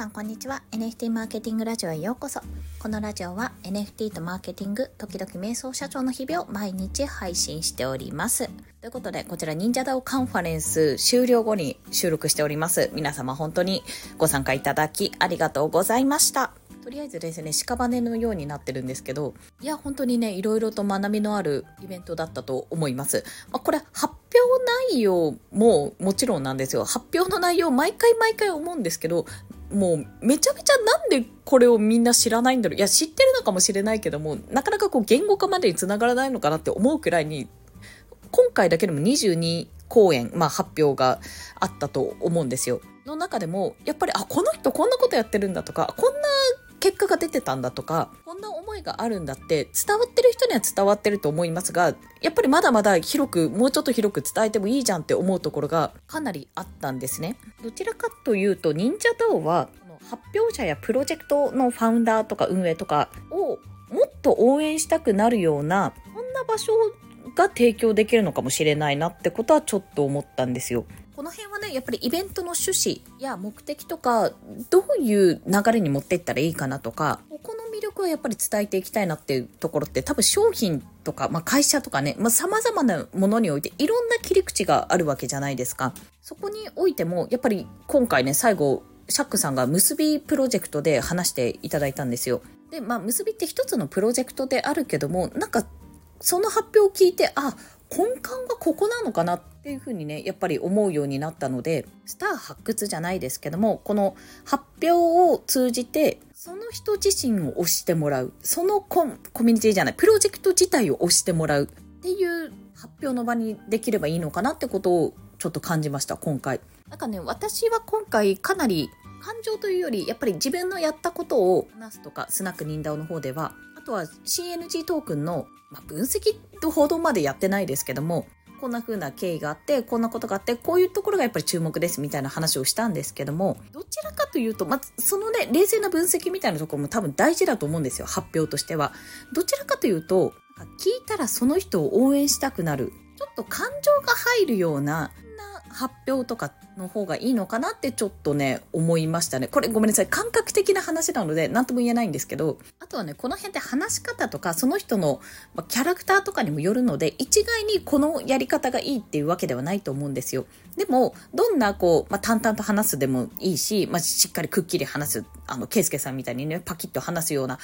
さんこんにちは。NFT マーケティングラジオへようこそ。このラジオは NFT とマーケティング時々瞑想社長の日々を毎日配信しております。ということでこちら忍者ダオカンファレンス終了後に収録しております。皆様本当にご参加いただきありがとうございました。とりあえずですね、屍のようになってるんですけど、いや、本当にね、いろいろと学びのあるイベントだったと思います。まあ、これ、発表内容ももちろんなんですよ。発表の内容、毎回毎回思うんですけど、もうめちゃめちゃなんでこれをみんな知らないんだろう。いや、知ってるのかもしれないけども、なかなかこう言語化までにつながらないのかなって思うくらいに、今回だけでも22公演、まあ発表があったと思うんですよ。の中でも、やっぱり、あ、この人こんなことやってるんだとか、こんな結果が出てたんだとか、こんな思いがあるんだって伝わってる人には伝わってると思いますが、やっぱりまだまだ広く、もうちょっと広く伝えてもいいじゃんって思うところがかなりあったんですね。どちらかというと、忍者道は発表者やプロジェクトのファウンダーとか運営とかをもっと応援したくなるような、そんな場所が提供できるのかもしれないなってことはちょっと思ったんですよ。この辺、やっぱりイベントの趣旨や目的とか、どういう流れに持っていったらいいかなとか、この魅力はやっぱり伝えていきたいなっていうところって多分商品とか、まあ、会社とかね、まあ、様々なものにおいていろんな切り口があるわけじゃないですか。そこにおいても、やっぱり今回ね、最後、シャックさんが結びプロジェクトで話していただいたんですよ。で、まあ、結びって一つのプロジェクトであるけども、なんか、その発表を聞いて、あ、根幹がここなのかなっっていうふうにねやっぱり思うようになったのでスター発掘じゃないですけどもこの発表を通じてその人自身を推してもらうそのコミュニティじゃないプロジェクト自体を推してもらうっていう発表の場にできればいいのかなってことをちょっと感じました今回。なんかね私は今回かなり感情というよりやっぱり自分のやったことを話すとかスナックニンダオの方ではあとは CNG トークンの、まあ、分析と報道までやってないですけども、こんな風な経緯があって、こんなことがあって、こういうところがやっぱり注目ですみたいな話をしたんですけども、どちらかというと、まあ、そのね、冷静な分析みたいなところも多分大事だと思うんですよ、発表としては。どちらかというと、聞いたらその人を応援したくなる。ちょっと感情が入るような、発表とかの方がいいのかなってちょっとね、思いましたね。これごめんなさい。感覚的な話なので何とも言えないんですけど、あとはね、この辺で話し方とか、その人のキャラクターとかにもよるので、一概にこのやり方がいいっていうわけではないと思うんですよ。でも、どんなこう、まあ、淡々と話すでもいいし、まあ、しっかりくっきり話す、あの、ケイスケさんみたいにね、パキッと話すような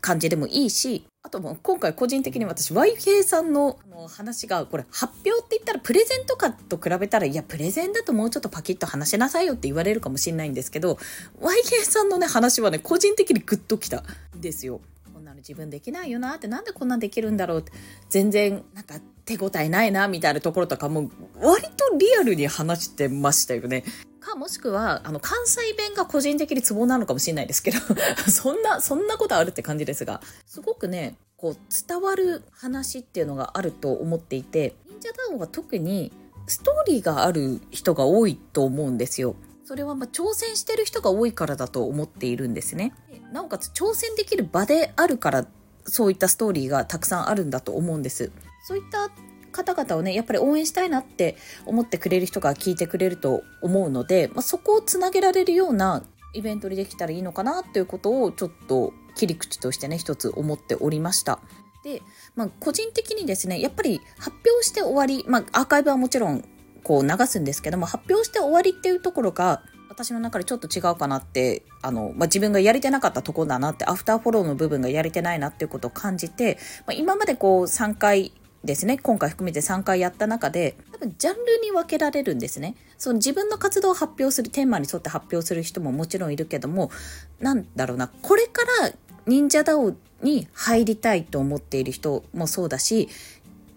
感じでもいいし、あともう今回個人的に私 YK さんの話がこれ発表って言ったらプレゼントかと比べたらいやプレゼンだともうちょっとパキッと話しなさいよって言われるかもしれないんですけど YK さんのね話はね個人的にグッときたんですよ。こんなの自分できないよなってなんでこんなできるんだろうって全然なんか手応えないなみたいなところとかも割とリアルに話してましたよね。か、もしくは、あの、関西弁が個人的にツボなのかもしれないですけど そんな、そんなことあるって感じですが、すごくね、こう、伝わる話っていうのがあると思っていて、忍者ダウンは特にストーリーがある人が多いと思うんですよ。それはま挑戦してる人が多いからだと思っているんですね。なおかつ挑戦できる場であるから、そういったストーリーがたくさんあるんだと思うんです。そういった方々をね、やっぱり応援したいなって思ってくれる人が聞いてくれると思うので、まあ、そこをつなげられるようなイベントにできたらいいのかなっていうことをちょっと切り口としてね、一つ思っておりました。で、まあ、個人的にですね、やっぱり発表して終わり、まあ、アーカイブはもちろんこう流すんですけども、発表して終わりっていうところが、私の中でちょっと違うかなって、あの、まあ、自分がやれてなかったとこだなって、アフターフォローの部分がやれてないなっていうことを感じて、まあ、今までこう3回ですね、今回含めて3回やった中で、多分ジャンルに分けられるんですね。その自分の活動を発表する、テーマに沿って発表する人ももちろんいるけども、なんだろうな、これから忍者ダオに入りたいと思っている人もそうだし、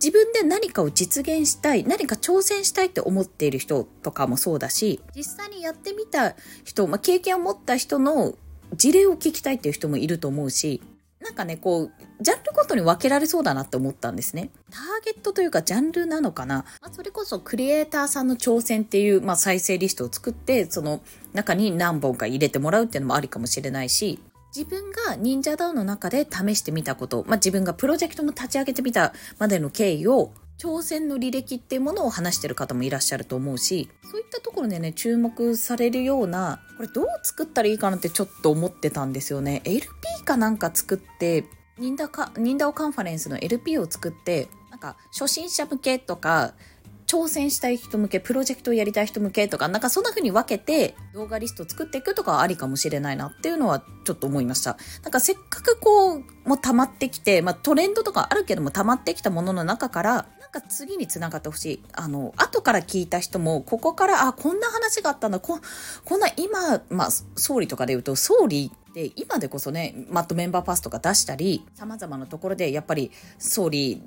自分で何かを実現したい、何か挑戦したいって思っている人とかもそうだし、実際にやってみた人、まあ、経験を持った人の事例を聞きたいっていう人もいると思うし、なんかね、こう、ジャンルごとに分けられそうだなって思ったんですね。ターゲットというかジャンルなのかな。まあ、それこそクリエイターさんの挑戦っていう、まあ、再生リストを作って、その中に何本か入れてもらうっていうのもありかもしれないし、自分が忍者ダウンの中で試してみたこと、まあ、自分がプロジェクトも立ち上げてみたまでの経緯を挑戦の履歴っていうものを話してる方もいらっしゃると思うし、そういったところでね、注目されるような、これどう作ったらいいかなってちょっと思ってたんですよね。LP かなんか作って、ニンダカ、ニンダオカンファレンスの LP を作って、なんか初心者向けとか、挑戦したい人向け、プロジェクトをやりたい人向けとか、なんかそんな風に分けて動画リストを作っていくとかありかもしれないなっていうのはちょっと思いました。なんかせっかくこう、もう溜まってきて、まあトレンドとかあるけども溜まってきたものの中から、なんか次に繋がってほしい。あの、後から聞いた人も、ここから、あ、こんな話があったんだ、ここんな今、まあ、総理とかで言うと、総理で今でこそねマットメンバーパスとか出したりさまざまなところでやっぱり総理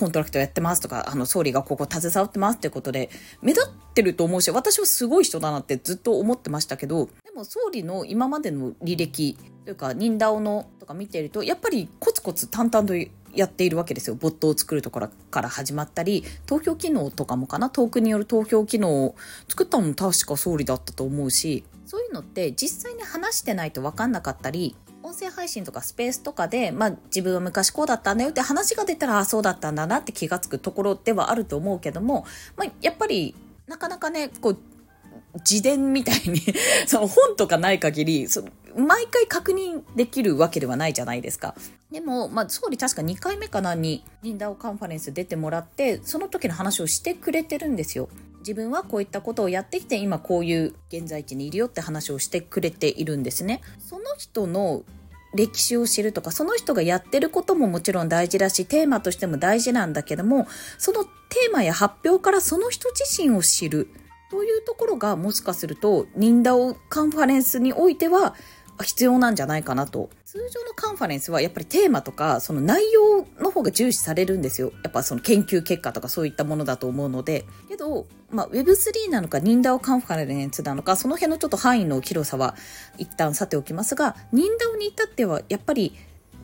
コントラクトやってますとか、あの、総理がここ携わってますってことで、目立ってると思うし、私はすごい人だなってずっと思ってましたけど、でも総理の今までの履歴というか、忍ダオのとか見ていると、やっぱりコツコツ淡々とやっているわけですよ。ボットを作るところから始まったり、投票機能とかもかな、トークンによる投票機能を作ったのも確か総理だったと思うし、そういうのって実際に話してないと分かんなかったり、音声配信とかスペースとかで、まあ自分は昔こうだったんだよって話が出たら、あ、そうだったんだなって気がつくところではあると思うけども、まあやっぱりなかなかね、こう、自伝みたいに その本とかない限り、そ毎回確認できるわけではないじゃないですか。でも、まあ、総理確か2回目かなに、リンダオカンファレンス出てもらって、その時の話をしてくれてるんですよ。自分はこういったことをやってきて今こういう現在地にいるよって話をしてくれているんですね。その人の歴史を知るとか、その人がやってることももちろん大事だし、テーマとしても大事なんだけども、そのテーマや発表からその人自身を知るというところがもしかすると、ニンダオカンファレンスにおいては必要なんじゃないかなと。通常のカンファレンスはやっぱりテーマとかその内容の方が重視されるんですよ。やっぱその研究結果とかそういったものだと思うので。けど、まあ Web3 なのかニンダオカンファレンスなのかその辺のちょっと範囲の広さは一旦さておきますが、ニンダオに至ってはやっぱり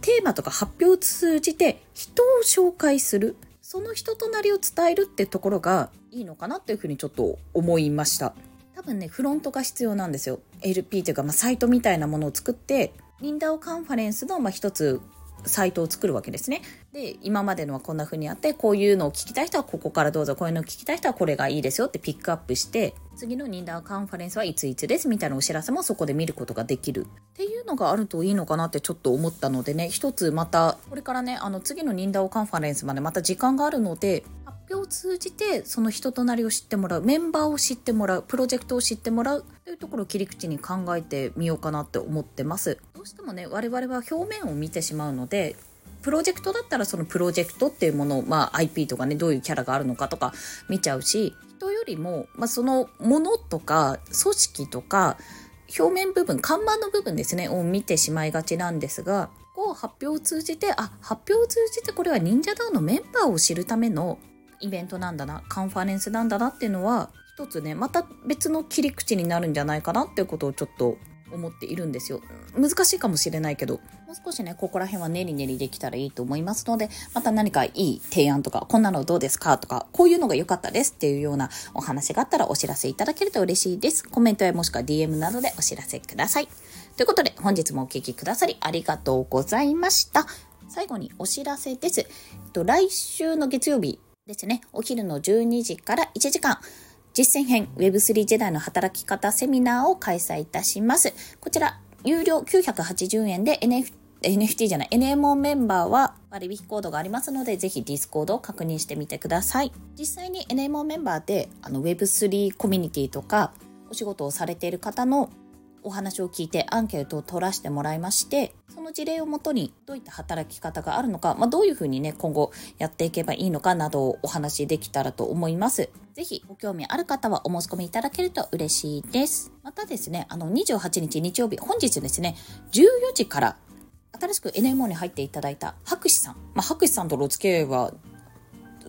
テーマとか発表を通じて人を紹介する。その人となりを伝えるってところがいいのかなっていうふうにちょっと思いました。多分ね、フロントが必要なんですよ。LP というか、まあ、サイトみたいなものを作って、リンダオカンファレンスの、まあ、つサイトを作るわけですね。で、今までのはこんな風にあって、こういうのを聞きたい人はここからどうぞ、こういうのを聞きたい人はこれがいいですよってピックアップして、次のニンダーカンファレンスはいついつですみたいなお知らせもそこで見ることができるっていうのがあるといいのかなってちょっと思ったのでね、一つまた、これからね、あの次のニンダーカンファレンスまでまた時間があるので、表を通じてその人となりを知ってもらうメンバーを知ってもらうプロジェクトを知ってもらうというところを切り口に考えてみようかなって思ってます。どうしてもね我々は表面を見てしまうのでプロジェクトだったらそのプロジェクトっていうものを、まあ、IP とかねどういうキャラがあるのかとか見ちゃうし人よりも、まあ、そのものとか組織とか表面部分看板の部分ですねを見てしまいがちなんですがこう発表を通じてあ発表を通じてこれは忍者ダウンのメンバーを知るためのイベントなんだなカンファレンスなんだなっていうのは一つねまた別の切り口になるんじゃないかなっていうことをちょっと思っているんですよ。難しいかもしれないけど。もう少しねここら辺は練り練りできたらいいと思いますのでまた何かいい提案とかこんなのどうですかとかこういうのが良かったですっていうようなお話があったらお知らせいただけると嬉しいです。コメントやもしくは DM などでお知らせください。ということで本日もお聴きくださりありがとうございました。最後にお知らせです。来週の月曜日ですね、お昼の12時から1時間、実践編 Web3 時代の働き方セミナーを開催いたします。こちら、有料980円で NFT NFT じゃない、NMO メンバーは割引コードがありますので、ぜひ Discord を確認してみてください。実際に NMO メンバーであの Web3 コミュニティとかお仕事をされている方のお話を聞いてアンケートを取らせてもらいまして、その事例をもとにどういった働き方があるのか、まあ、どういうふうにね、今後やっていけばいいのかなどをお話しできたらと思います。ぜひご興味ある方はお申し込みいただけると嬉しいです。またですね、あの28日日曜日、本日ですね、14時から新しく NMO に入っていただいた博士さん。まあ、博士さんとのお付き合いは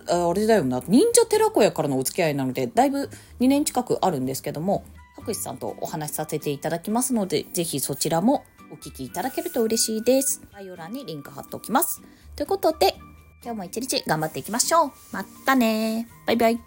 あれだよな、忍者寺子屋からのお付き合いなので、だいぶ2年近くあるんですけども、博士さんとお話しさせていただきますので、ぜひそちらもお聞きいただけると嬉しいです。概要欄にリンク貼っておきます。ということで、今日も一日頑張っていきましょう。またねバイバイ。